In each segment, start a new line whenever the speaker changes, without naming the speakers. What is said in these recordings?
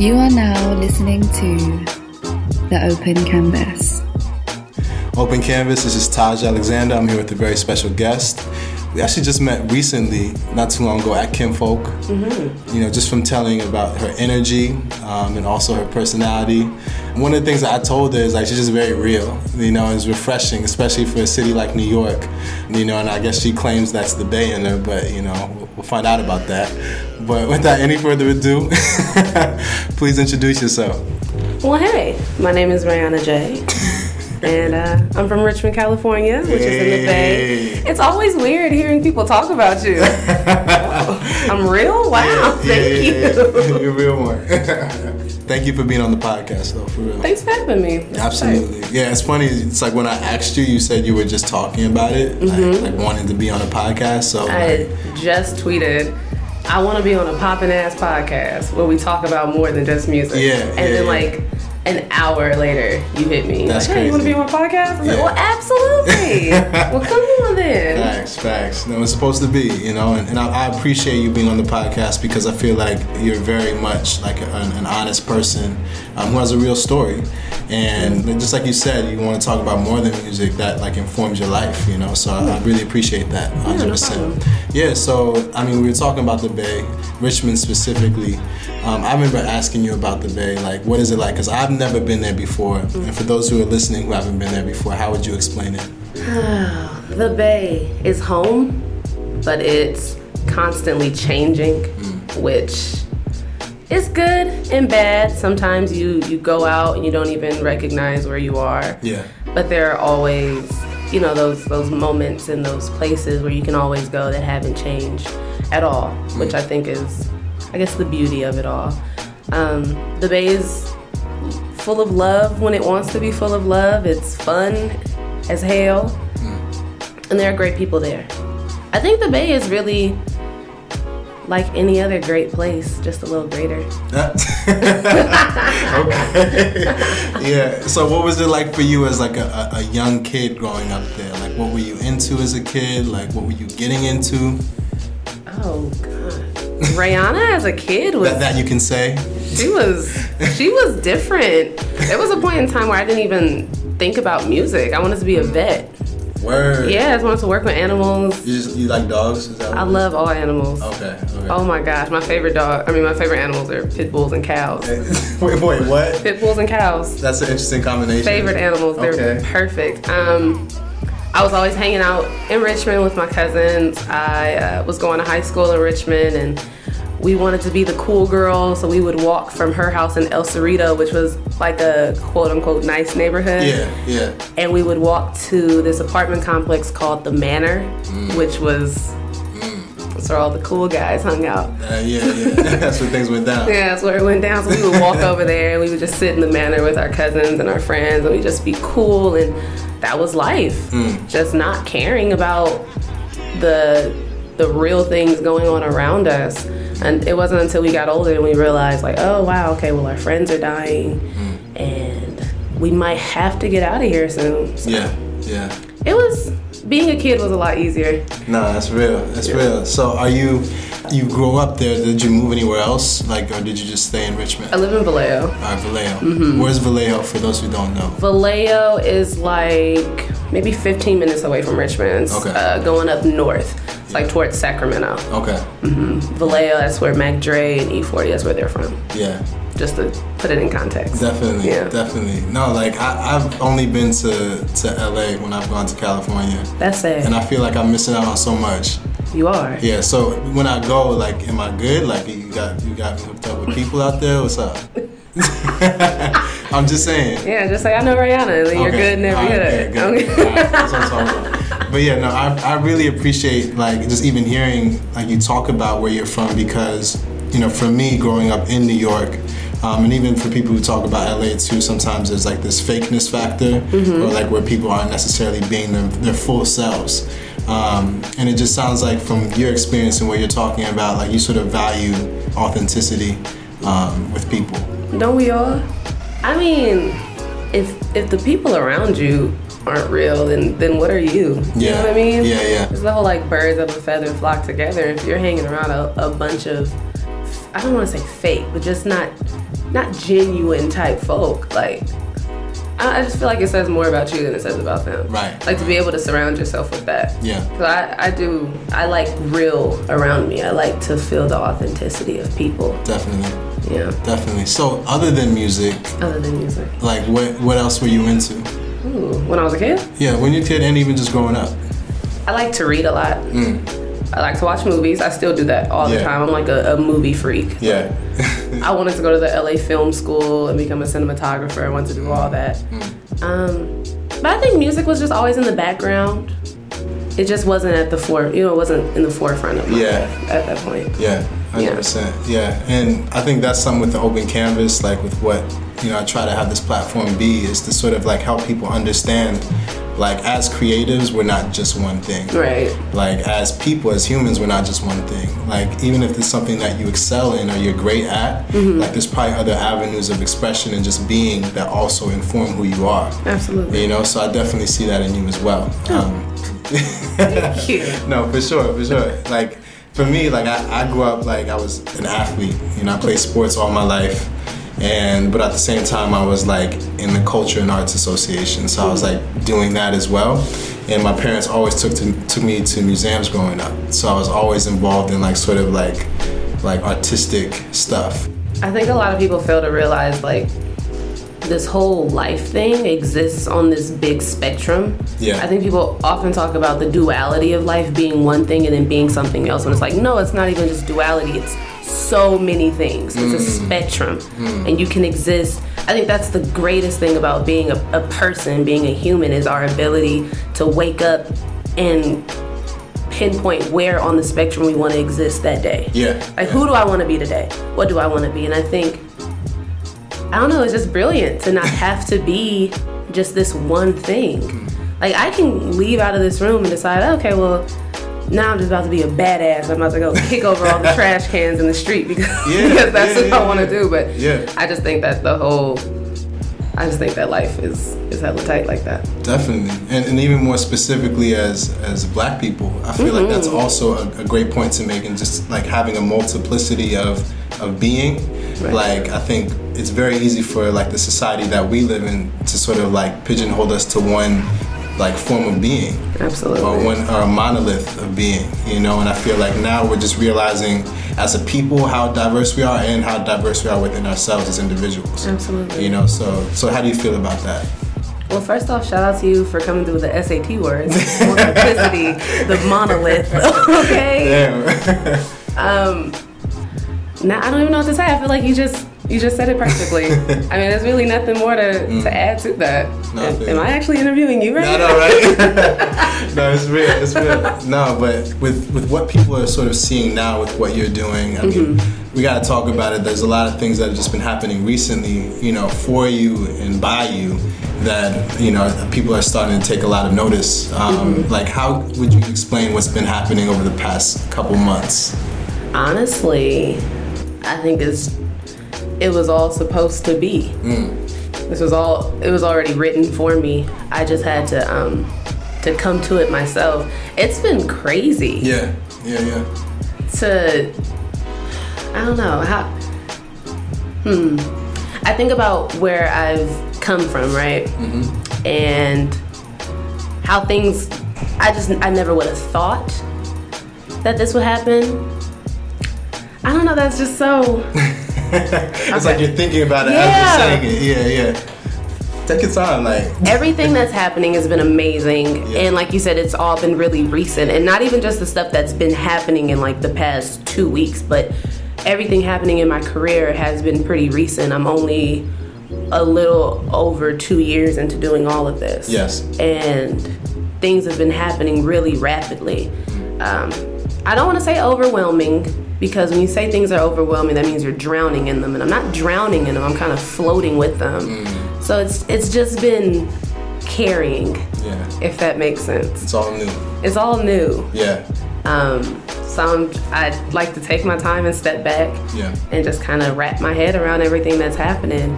You are now listening to The Open Canvas.
Open Canvas, this is Taj Alexander. I'm here with a very special guest. We actually just met recently, not too long ago, at Kinfolk. Mm-hmm. You know, just from telling about her energy um, and also her personality. One of the things that I told her is like she's just very real. You know, it's refreshing, especially for a city like New York. You know, and I guess she claims that's the Bay in her, but you know, we'll, we'll find out about that. But without any further ado, please introduce yourself.
Well, hey, my name is Rayana J. and uh, I'm from Richmond, California, which is in the Bay. It's always weird hearing people talk about you. I'm real? Wow, thank
yeah,
you.
yeah. You're a real one. Thank you for being on the podcast, though, for real.
Thanks for having me. That's
Absolutely. Yeah, it's funny. It's like when I asked you, you said you were just talking about it, like, like wanting to be on a podcast. So,
I
like,
just tweeted. I want to be on a poppin' ass podcast where we talk about more than just music.
Yeah,
And
yeah,
then
yeah.
like an hour later, you hit me.
That's
like, hey, you want to be on my podcast? I was
Yeah.
like, well, absolutely. well, come on then.
Facts, facts. No, it's supposed to be, you know, and, and I, I appreciate you being on the podcast because I feel like you're very much like an, an honest person um, who has a real story. And just like you said, you want to talk about more than music that like informs your life, you know. So I, I really appreciate that, 100%.
problem.
Yeah, so I mean, we were talking about the Bay, Richmond specifically. Um, I remember asking you about the Bay, like, what is it like? Because I've never been there before. And for those who are listening who haven't been there before, how would you explain it?
The Bay is home, but it's constantly changing, which is good and bad. Sometimes you you go out and you don't even recognize where you are.
Yeah.
But there are always, you know, those those moments and those places where you can always go that haven't changed at all, which I think is, I guess, the beauty of it all. Um, the Bay is full of love when it wants to be full of love. It's fun as hell, and there are great people there. I think the Bay is really like any other great place, just a little greater.
okay. yeah. So, what was it like for you as like a, a, a young kid growing up there? Like, what were you into as a kid? Like, what were you getting into?
Oh God, Rayana as a kid was
That that you can say.
She was she was different. There was a point in time where I didn't even think about music. I wanted to be a vet.
Word.
Yeah, I just wanted to work with animals.
You just you like dogs?
I love all animals.
Okay. okay.
Oh my gosh, my favorite dog. I mean, my favorite animals are pit bulls and cows.
wait, wait, what?
Pit bulls and cows.
That's an interesting combination.
Favorite animals. They're
Okay.
perfect. Um, I was always hanging out in Richmond with my cousins. I uh, was going to high school in Richmond and we wanted to be the cool girl, so we would walk from her house in El Cerrito, which was like a quote unquote nice neighborhood.
Yeah, yeah.
and we would walk to this apartment complex called the Manor,
Mm.
which was that's where all the cool guys hung out.
Uh, yeah, yeah. That's where things went down.
Yeah, that's where it went down. So we would walk over there and we would just sit in the Manor with our cousins and our friends and we just be cool and that was life.
Mm.
Just not caring about the the real things going on around us. And it wasn't until we got older and we realized like, oh wow, okay, well our friends are dying
Mm.
and we might have to get out of here soon. So
Yeah, yeah.
it was being a kid was a lot easier.
No, that's real. That's real. So, are you? You grew up there. Did you move anywhere else? Like, or did you just stay in Richmond?
I live in Vallejo.
All right, Vallejo.
Mm-hmm.
Where's Vallejo for those who don't know?
Vallejo is like maybe 15 minutes away from Richmond.
Okay.
Uh, going up north. It's like towards Sacramento.
Okay.
Vallejo, that's where Mac Dre and E40, that's where they're from.
Yeah,
Just to put it in context.
definitely,
Yeah.
definitely. No, like I, I've only been to to LA when I've gone to California,
That's sad.
and I feel like I'm missing out on so much.
you are.
Yeah. So when I go, like, am I good? Like, you got you got hooked up with people out there. What's up? I'm just saying.
Yeah, just like I know Rayana, and then you're good in every
All right,
hood.
good, good.
Okay.
Right, that's what I'm about. But yeah, no, I, I really appreciate like just even hearing like you talk about where you're from because you know for me growing up in New York. Um, and even for people who talk about LA too, sometimes there's like this fakeness factor, or like where people aren't necessarily being their, their full selves. Um, and it just sounds like from your experience and what you're talking about, like you sort of value authenticity um, with people.
Don't we all? I mean, if if the people around you aren't real, then then what are you? You
Yeah.
know what I mean?
Yeah, yeah.
It's the whole like birds of a feather flock together. If you're hanging around a, a bunch of, I don't want to say fake, but just not not genuine type folk. Like I, I just feel like it says more about you than it says about them.
Right,
Like to be able to surround yourself with that.
Yeah.
Cause I, I do I like real around me. I like to feel the authenticity of people.
Definitely,
Yeah.
definitely. So, other than music,
Other than music.
like what what else were you into?
Ooh, when I was a kid,
Yeah, when you're a kid, and even just growing up.
I like to read a lot. I like to watch movies. I still do that all the
Mm.
Time. I'm like a, a movie freak.
Yeah.
I wanted to go to the LA Film School and become a cinematographer. I wanted to do all that.
Mm.
Um, but I think music was just always in the background. It just wasn't at the fore, you know, it wasn't in the forefront of my
Yeah.
life at that point.
Yeah, hundred percent. Yeah, and I think that's something with the open canvas, like with what you know, I try to have this platform be is to sort of like help people understand, like as creatives, we're not just one thing.
Right.
Like as people, as humans, we're not just one thing. Like even if it's something that you excel in or you're great at, like there's probably other avenues of expression and just being that also inform who you are.
Absolutely.
You know, so I definitely see that in you as well. Um,
Thank you.
no, for sure, for sure. Like for me, like I, I grew up like I was an athlete. You know, I played sports all my life, and but at the same time, I was like in the Culture and Arts Association, so I was like doing that as well. And my parents always took to took me to museums growing up, so I was always involved in like sort of like like artistic stuff.
I think a lot of people fail to realize like this whole life thing exists on this big spectrum.
Yeah.
I think people often talk about the duality of life being one thing and then being something else. And it's like, no, it's not even just duality. It's so many things. It's a mm. spectrum. Mm. And you can exist. I think that's the greatest thing about being a, a person, being a human, is our ability to wake up and pinpoint where on the spectrum we want to exist that day.
Yeah.
Like, who do I want to be today? What do I want to be? And I think, I don't know, it's just brilliant to not have to be just this one thing. Like, I can leave out of this room and decide, okay, well, now I'm just about to be a badass. I'm about to go kick over all the trash cans in the street because,
Yeah,
because that's
yeah,
what
yeah,
I want to do. But
Yeah.
I just think that the whole, I just think that life is is hella tight like that.
Definitely, and, and even more specifically as as Black people, I feel like that's mm-hmm. also a, a great point to make, and just like having a multiplicity of of being.
Right.
Like I think it's very easy for like the society that we live in to sort of like pigeonhole us to one like form of being
Absolutely.
or one or a monolith of being, you know. And I feel like now we're just realizing as a people how diverse we are and how diverse we are within ourselves as individuals.
Absolutely.
You know, so so how do you feel about that?
Well, first off, shout out to you for coming through with the SAT words. Multiplicity, the monolith. okay.
Damn.
Um, now I don't even know what to say. I feel like you just you just said it perfectly. I mean, there's really nothing more to, to add to that.
Mm. No,
Am- am. I actually interviewing you right
I
now?
know, right? no, it's real. It's real. No, but with with what people are sort of seeing now with what you're doing, I mean, we got to talk about it. There's a lot of things that have just been happening recently, you know, for you and by you, that you know people are starting to take a lot of notice. Um, Like, how would you explain what's been happening over the past couple months?
Honestly, I think it's it was all supposed to be. This was all it was already written for me. I just had to um to come to it myself. It's been crazy.
Yeah, yeah, yeah.
to I don't know how hmm I think about where I've come from right and how things I just I never would have thought that this would happen I don't know that's just so
It's like you're thinking about it
Yeah.
as you're saying it. Yeah, yeah. Take your time, like.
everything that's happening has been amazing
Yeah.
and like you said it's all been really recent and not even just the stuff that's been happening in like the past two weeks but everything happening in my career has been pretty recent i'm only a little over two years into doing all of this
Yes.
and things have been happening really rapidly um, i don't want to say overwhelming because when you say things are overwhelming that means you're drowning in them and i'm not drowning in them i'm kind of floating with them so it's it's just been carrying
Yeah.
if that makes sense
It's all new.
it's all new
Yeah.
um, so I'm, i'd like to take my time and step back
Yeah.
and just kind of wrap my head around everything that's happening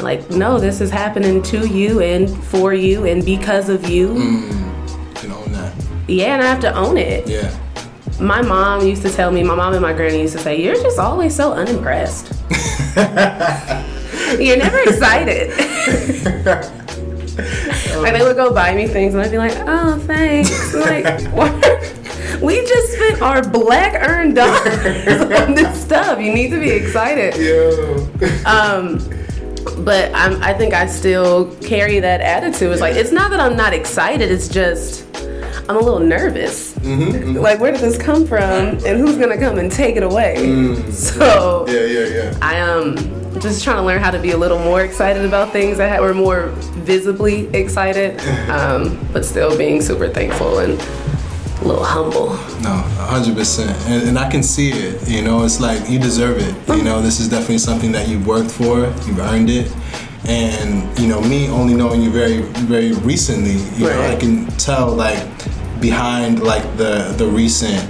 like no this is happening to you and for you and because of you
You can own that.
yeah and i have to own it
Yeah.
My mom used to tell me my mom and my granny used to say you're just always so unimpressed You're never excited. like they would go buy me things, and I'd be like, "Oh, thanks." like, what? We just spent our black earned dollars on this stuff. You need to be excited.
Yo.
Um, but I'm, I think I still carry that attitude. It's like it's not that I'm not excited. It's just I'm a little nervous. Mm-hmm, mm-hmm. Like, where did this come from, and who's gonna come and take it away? Mm. So
Yeah, yeah, yeah.
I am just trying to learn how to be a little more excited about things that were more visibly excited, um, but still being super thankful and a little humble.
No, hundred percent, and and I can see it. You know, it's like you deserve it. You mm. know, this is definitely something that you've worked for. You've earned it, and you know, me only knowing you very, very recently, you know, I can tell like behind like the the recent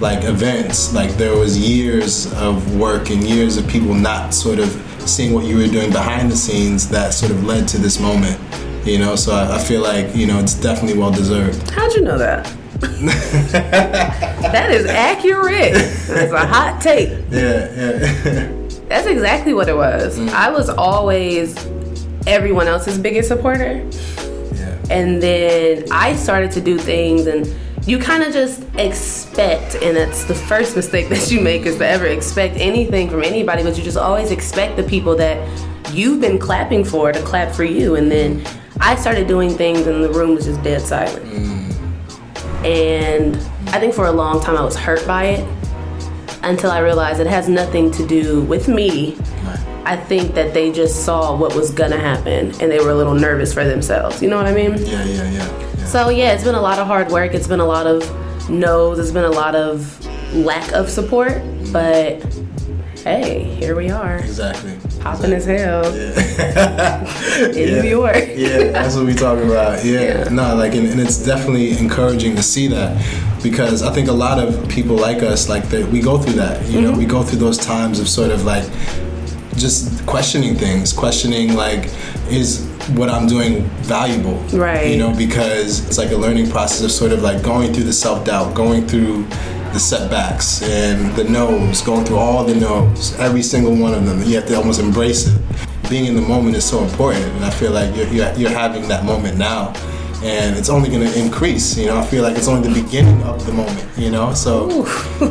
like events, like there was years of work and years of people not sort of seeing what you were doing behind the scenes that sort of led to this moment. You know, so I, I feel like you know it's definitely well deserved.
How'd you know that? that is accurate. That's a hot take.
Yeah, yeah.
That's exactly what it was. Mm. I was always everyone else's biggest supporter. And then I started to do things and you kind of just expect and it's the first mistake that you make is to ever expect anything from anybody but you just always expect the people that you've been clapping for to clap for you and then I started doing things and the room was just dead silent. And I think for a long time I was hurt by it until I realized it has nothing to do with me. I think that they just saw what was gonna happen and they were a little nervous for themselves. You know what I mean?
Yeah, yeah, yeah. yeah.
So yeah, it's been a lot of hard work. It's been a lot of no's. It's been a lot of lack of support. But hey, here we are,
Exactly.
popping as hell
Yeah.
in
Yeah.
New York.
yeah, that's what we talking about. Yeah,
Yeah.
no, like, and, and it's definitely encouraging to see that because I think a lot of people like us, like that, we go through that. You know,
Mm-hmm.
we go through those times of sort of like just questioning things, questioning like, is what I'm doing valuable?
Right.
You know, because it's like a learning process of sort of like going through the self doubt, going through the setbacks and the no's, going through all the no's, every single one of them. You have to almost embrace it. Being in the moment is so important, and I feel like you're, you're, you're having that moment now. And it's only going to increase, you know. I feel like it's only the beginning of the moment, you know. So,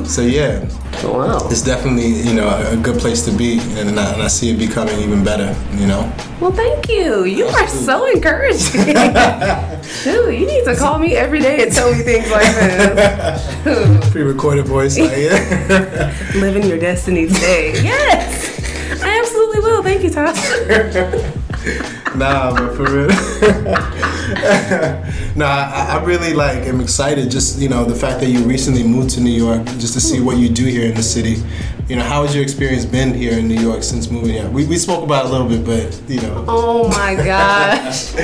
so yeah, oh,
Wow.
it's definitely you know a, a good place to be, and I, and I see it becoming even better, you know.
Well, thank you. You are so encouraging. Dude, you need to call me every day and tell me things like this.
Pre-recorded voice, like, yeah.
Living your destiny today. Yes, I absolutely will. Thank you, Tasha.
nah, but for real. nah, I, I really like am excited. Just you know the fact that you recently moved to New York, just to see what you do here in the city. You know, how has your experience been here in New York since moving here? We, we spoke about it a little bit, but you know,
Oh my gosh.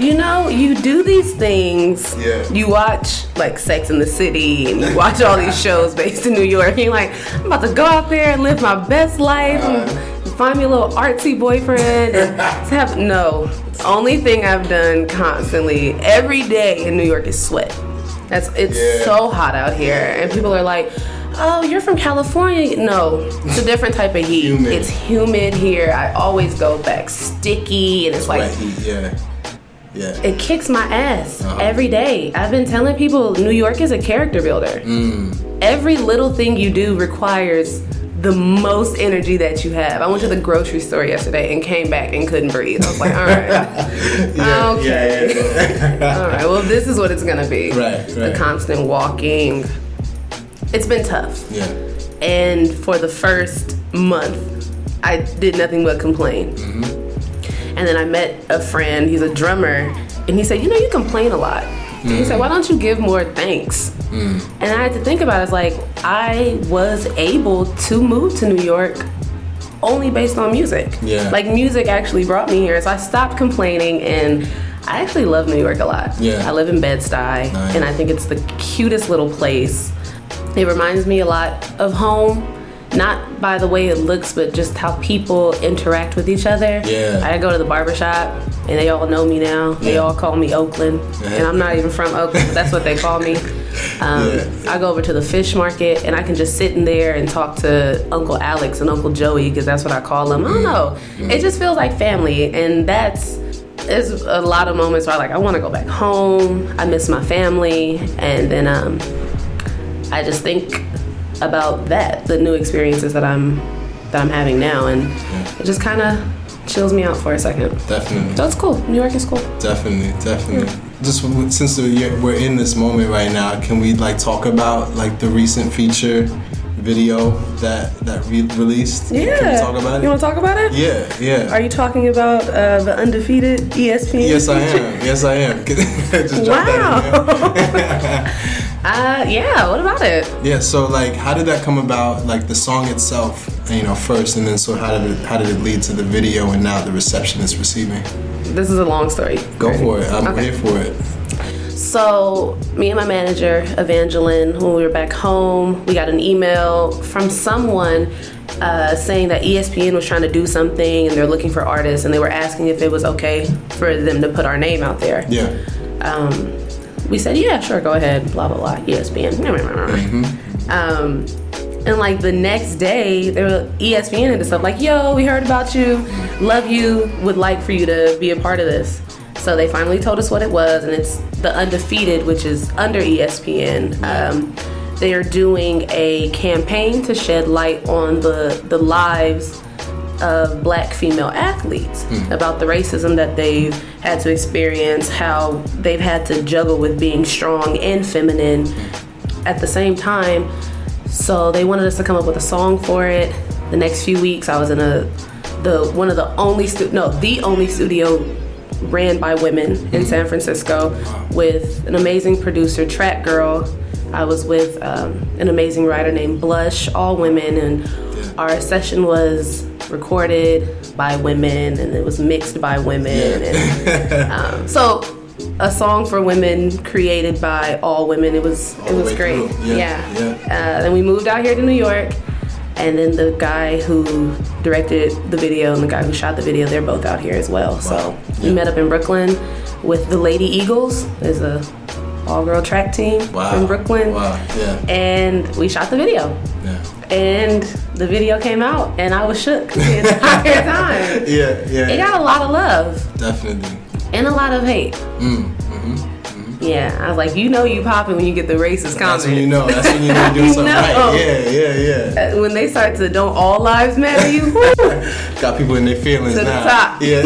you know, you do these things.
Yeah.
You watch like Sex in the City and you watch all these shows based in New York. And you're like, I'm about to go out there and live my best life uh-huh. and find me a little artsy boyfriend and have no. Only thing I've done constantly every day in New York is sweat. That's it's
Yeah.
so hot out here, and people are like, "Oh, you're from California." No, it's a different type of heat.
Humid.
It's humid here. I always go back sticky, and it's like
heat, yeah, yeah.
it kicks my ass
Uh-huh.
every day. I've been telling people New York is a character builder.
Mm.
Every little thing you do requires the most energy that you have. I went to the grocery store yesterday and came back and couldn't breathe. I was like, all right.
yeah,
okay.
yeah, yeah.
All right, well, this is what it's gonna be.
Right,
The constant walking. It's been tough.
yeah.
And for the first month, I did nothing but complain. Mm-hmm. And then I met a friend, he's a drummer, and he said, You know, you complain a lot. And He said, mm. Why don't you give more thanks? Mm. And I had to think about it. It's like, I was able to move to New York only based on music.
Yeah.
Like, music actually brought me here. So I stopped complaining and I actually love New York a lot.
Yeah.
I live in Bed-Stuy,
Nice.
and I think it's the cutest little place. It reminds me a lot of home, not by the way it looks, but just how people interact with each other.
Yeah.
I go to the barbershop, and they all know me now. They
Yeah.
all call me Oakland, and I'm not even from Oakland, but that's what they call me. Um,
Yeah.
I go over to the fish market and I can just sit in there and talk to Uncle Alex and Uncle Joey because that's what I call them. I don't know. It just feels like family, and that's there's a lot of moments where I like I want to go back home. I miss my family, and then um, I just think about that, the new experiences that I'm that I'm having now, and it just kind of chills me out for a second.
Definitely.
So cool. New York is cool.
Definitely, definitely. Just since we're we're in this moment right now, can we like talk about like the recent feature video that that re- released? Can we talk about it?
You want to talk about it?
yeah, yeah.
Are you talking about uh, the undefeated ESPN?
yes, I am. Yes, I am. Just drop that in there.
Uh, yeah. What about it?
Yeah. So like, how did that come about? Like the song itself, you know, first, and then so how did it how did it lead to the video and now the reception it's receiving?
This is a long story.
Go for it. I'm
Okay.
here for it.
So, me and my manager, Evangeline, when we were back home, we got an email from someone uh, saying that ESPN was trying to do something and they're looking for artists and they were asking if it was okay for them to put our name out there.
Yeah.
Um, we said, yeah, sure, go ahead, blah, blah, blah, ESPN. Um, and like the next day, they were ESPN and stuff like, yo, we heard about you, love you, would like for you to be a part of this. So they finally told us what it was, and it's the Undefeated, which is under ESPN. Um, they are doing a campaign to shed light on the the lives of black female athletes about the racism that they've had to experience, how they've had to juggle with being strong and feminine at the same time. So they wanted us to come up with a song for it. The next few weeks, I was in a the one of the only stu- no the only studio ran by women in San Francisco with an amazing producer, Track Girl. I was with um, an amazing writer named Blush, all women, and our session was recorded by women and it was mixed by women. And, um, so a song for women created by all women. It was
All
it was great.
through. Yeah,
Yeah.
yeah.
Uh, then we moved out here to New York, and then the guy who directed the video and the guy who shot the video, they're both out here as well. So we met up in Brooklyn with the Lady Eagles. There's a all girl track team
Wow.
from Brooklyn.
Wow. Yeah.
And we shot the video.
Yeah.
And the video came out, and I was shook the entire time.
Yeah. Yeah.
It got a lot of love
Definitely.
and a lot of hate.
Mm, mm-hmm.
Yeah, I was like, you know, you popping when you get the racist comments.
That's when you know. That's when you know you're doing
You
something
know.
right. Yeah, yeah, yeah.
Uh, when they start to don't all lives matter you
Got people in their feelings
To the
now.
top.
Yeah.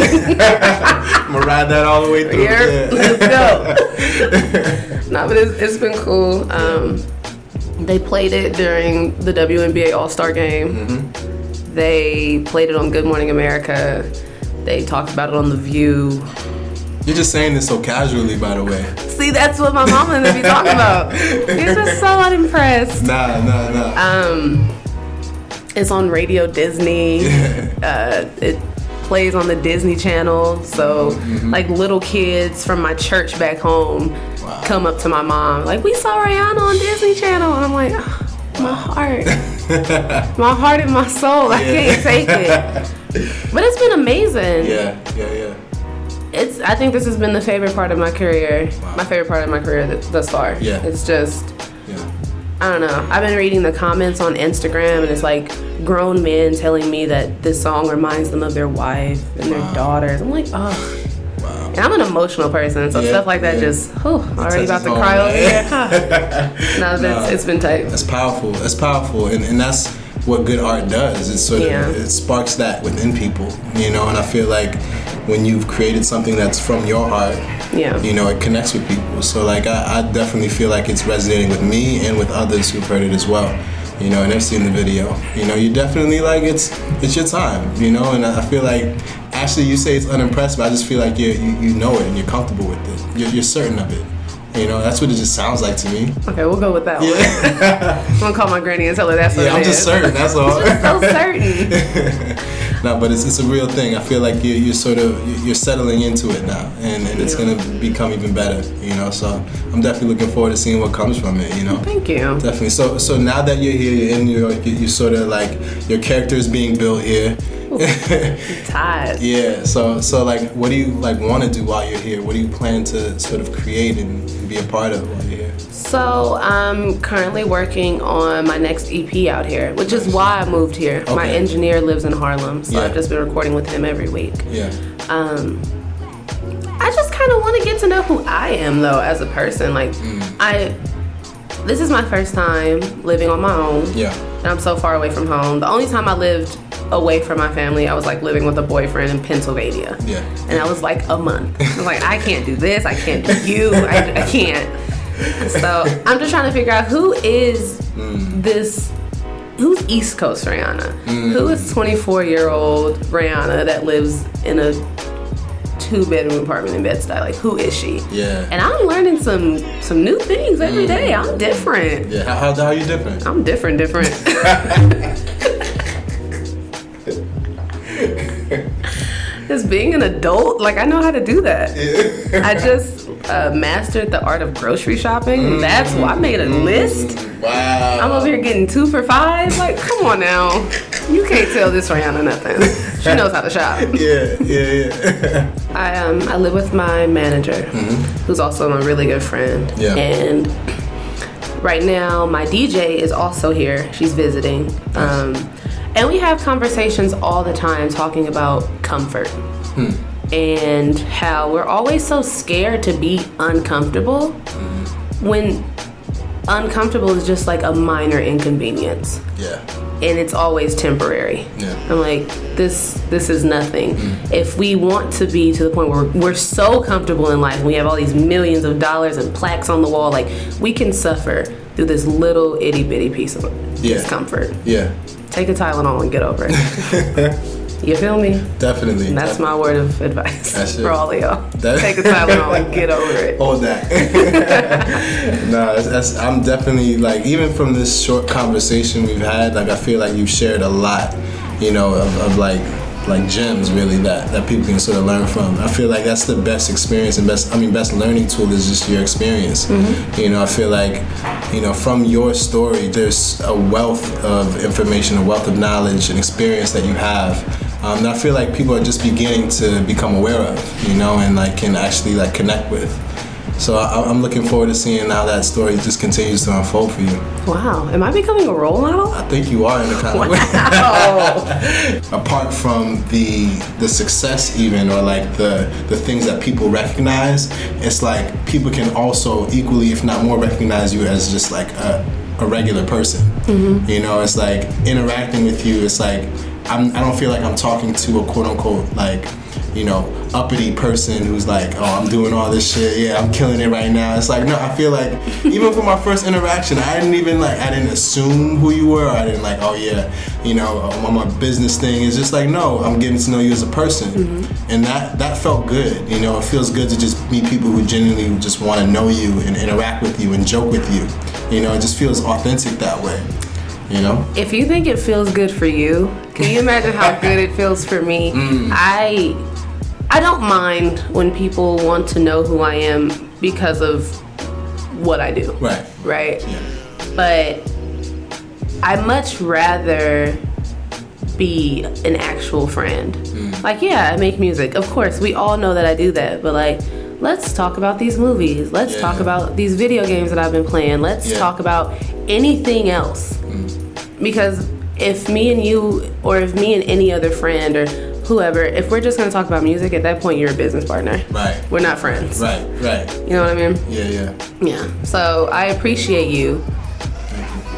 I'm gonna ride that all the way through.
here,
Yeah.
let's go no but it's, it's been cool um, they played it during the WNBA All-Star game
Mm-hmm.
they played it on Good Morning America they talked about it on The View
You're just saying this so casually, by the way.
see that's what my mama and be talking about you're just so unimpressed
Nah, nah, nah.
um, it's on Radio Disney. uh, it plays on the Disney Channel. So, like little kids from my church back home
Wow.
come up to my mom, like, "We saw Rayana on Disney Channel," and I'm like, "Ah, "My heart, my heart and my soul. I can't take it." But it's been amazing.
yeah, yeah, yeah.
It's. I think this has been the favorite part of my career.
Wow.
My favorite part of my career th- thus far.
Yeah.
It's just. I don't know. I've been reading the comments on Instagram, and it's like grown men telling me that this song reminds them of their wife and their
Wow.
daughters. I'm like, oh.
Wow.
And I'm an emotional person, so
Yeah,
stuff like that
yeah.
just, whew, already about to
home,
cry over here. No, it's,
No.
it's been tight.
That's powerful. That's powerful, and and that's what good art does. It sort of
Yeah.
it sparks that within people, you know. And I feel like when you've created something that's from your heart,
Yeah.
you know, it connects with people. So like I, I definitely feel like it's resonating with me and with others who've heard it as well. You know, and they've seen the video. You know, you definitely like it's it's your time. You know, and I feel like actually you say it's unimpressive. I just feel like you you, you know it and you're comfortable with it. You're, you're certain of it. You know, that's what it just sounds like to me.
Okay, we'll go with that one.
Yeah,
I'm gonna call my granny and tell her that's what
yeah I'm just
is.
certain. That's all.
Just so certain.
no, but it's, it's a real thing. I feel like you're, you're sort of you're settling into it now, and, and it's
Yeah.
gonna become even better. You know, so I'm definitely looking forward to seeing what comes from it. You know.
Thank you.
Definitely. So, so now that you're here, you're in New York, you, you sort of like your character is being built here.
Tired.
yeah. So, so like, what do you like want to do while you're here? What do you plan to sort of create and, be a part of while you're here?
So I'm currently working on my next EP out here, which is why I moved here. My engineer lives in Harlem, so
Yeah.
I've just been recording with him every week.
Yeah.
Um, I just kind of want to get to know who I am though as a person. Like I, this is my first time living on my own.
Yeah.
And I'm so far away from home. The only time I lived away from my family, I was like living with a boyfriend in Pennsylvania.
Yeah.
And I was like a month. I was like, I can't do this. I can't do you. I, I can't. So I'm just trying to figure out who is mm. this. Who's East Coast Rayana? Who mm. is 24 year old Rayana that lives in a two bedroom apartment in Bed-Stuy? Like, who is she?
Yeah.
And I'm learning some some new things every day. Mm. I'm different.
Yeah. How, how, how are you different?
I'm different, different. Just being an adult, like I know how to do that. I just uh, mastered the art of grocery shopping. That's why I made a list.
Wow.
I'm over here getting two for five. Like, come on now. You can't tell this Rayana nothing. She knows how to shop.
Yeah, yeah, yeah.
I um I live with my manager, who's also my really good friend.
Yeah.
And right now, my DJ is also here. She's visiting. Um, and we have conversations all the time talking about comfort hmm. and how we're always so scared to be uncomfortable when uncomfortable is just like a minor inconvenience
yeah.
and it's always temporary.
Yeah.
I'm like, this this is nothing. Hmm. If we want to be to the point where we're so comfortable in life and we have all these millions of dollars and plaques on the wall, like we can suffer through this little itty bitty piece of
Yeah.
discomfort.
Yeah.
Take a Tylenol and get over it. you feel me?
Definitely.
And that's my word of advice
That's
for all of y'all.
That-
Take a Tylenol and get over it.
Hold that. no, that's, that's, I'm definitely like even from this short conversation we've had, like I feel like you've shared a lot, you know, of, of like like gems really that that people can sort of learn from. I feel like that's the best experience and best I mean best learning tool is just your experience. You know, I feel like you know from your story there's a wealth of information, a wealth of knowledge and experience that you have. Um, and I feel like people are just beginning to become aware of, you know, and like can actually like connect with. So I, I'm looking forward to seeing how that story just continues to unfold for you.
Wow. Am I becoming a role model?
I think you are in the kind of way. Apart from the the success, even or like the the things that people recognize, it's like people can also equally, if not more, recognize you as just like a, a regular person. Mm-hmm. You know, it's like interacting with you. It's like I'm, I don't feel like I'm talking to a quote unquote like you know uppity person who's like, oh, I'm doing all this shit. Yeah, I'm killing it right now. It's like no, I feel like even for my first interaction, I didn't even like I didn't assume who you were. I didn't like, oh yeah, you know, on my business thing. It's just like no, I'm getting to know you as a person, mm-hmm. and that that felt good. You know, it feels good to just meet people who genuinely just want to know you and interact with you and joke with you. You know, it just feels authentic that way. You know.
If you think it feels good for you, can you imagine how good it feels for me? Mm. I I don't mind when people want to know who I am because of what I do.
Right.
Right?
Yeah.
But I much rather be an actual friend.
Mm.
Like, yeah, I make music. Of course, we all know that I do that, but like let's talk about these movies. Let's
Yeah.
talk about these video games that I've been playing. Let's
Yeah.
talk about anything else.
Mm.
Because if me and you, or if me and any other friend or whoever, if we're just gonna talk about music, at that point you're a business partner.
Right.
We're not friends.
Right. Right.
You know what I mean?
Yeah. Yeah.
Yeah. So I appreciate you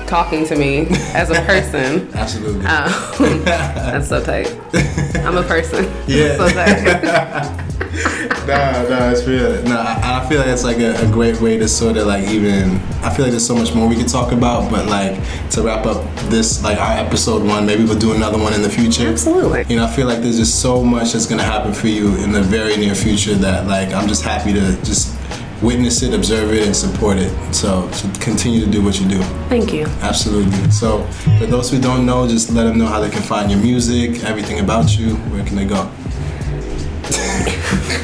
talking to me as a person.
Absolutely.
Um, that's so tight. I'm a person.
Yeah.
so tight.
Nah, nah, it's real. Nah, I, I feel like it's like a, a great way to sort of like even. I feel like there's so much more we could talk about, but like to wrap up this like our episode one, maybe we'll do another one in the future.
Absolutely.
You know, I feel like there's just so much that's gonna happen for you in the very near future that like I'm just happy to just witness it, observe it, and support it. So, so continue to do what you do.
Thank you.
Absolutely. So, for those who don't know, just let them know how they can find your music, everything about you. Where can they go?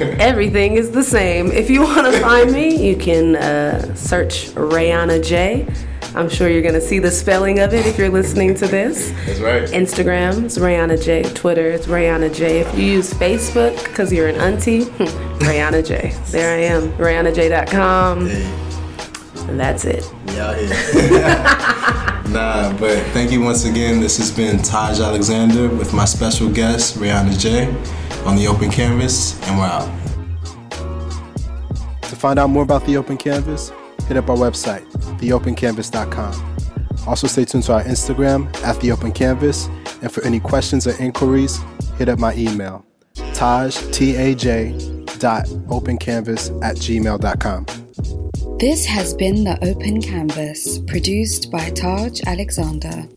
Everything is the same. If you want to find me, you can uh, search Rayana J I'm sure you're going to see the spelling of it if you're listening to this.
That's right.
Instagram is Rayana J. Twitter it's Rayana J. If you use Facebook because you're an auntie, Rayana J. There I am. RayanaJ.com.
Hey,
And that's it.
out here. nah, but thank you once again. This has been Taj Alexander with my special guest, Rayana J, on the Open Canvas, and we're out. To find out more about the Open Canvas, hit up our website, theopencanvas.com. Also, stay tuned to our Instagram at the Open Canvas, and for any questions or inquiries, hit up my email, taj, T-A-J, dot opencanvas at gmail.com.
This has been The Open Canvas, produced by Taj Alexander.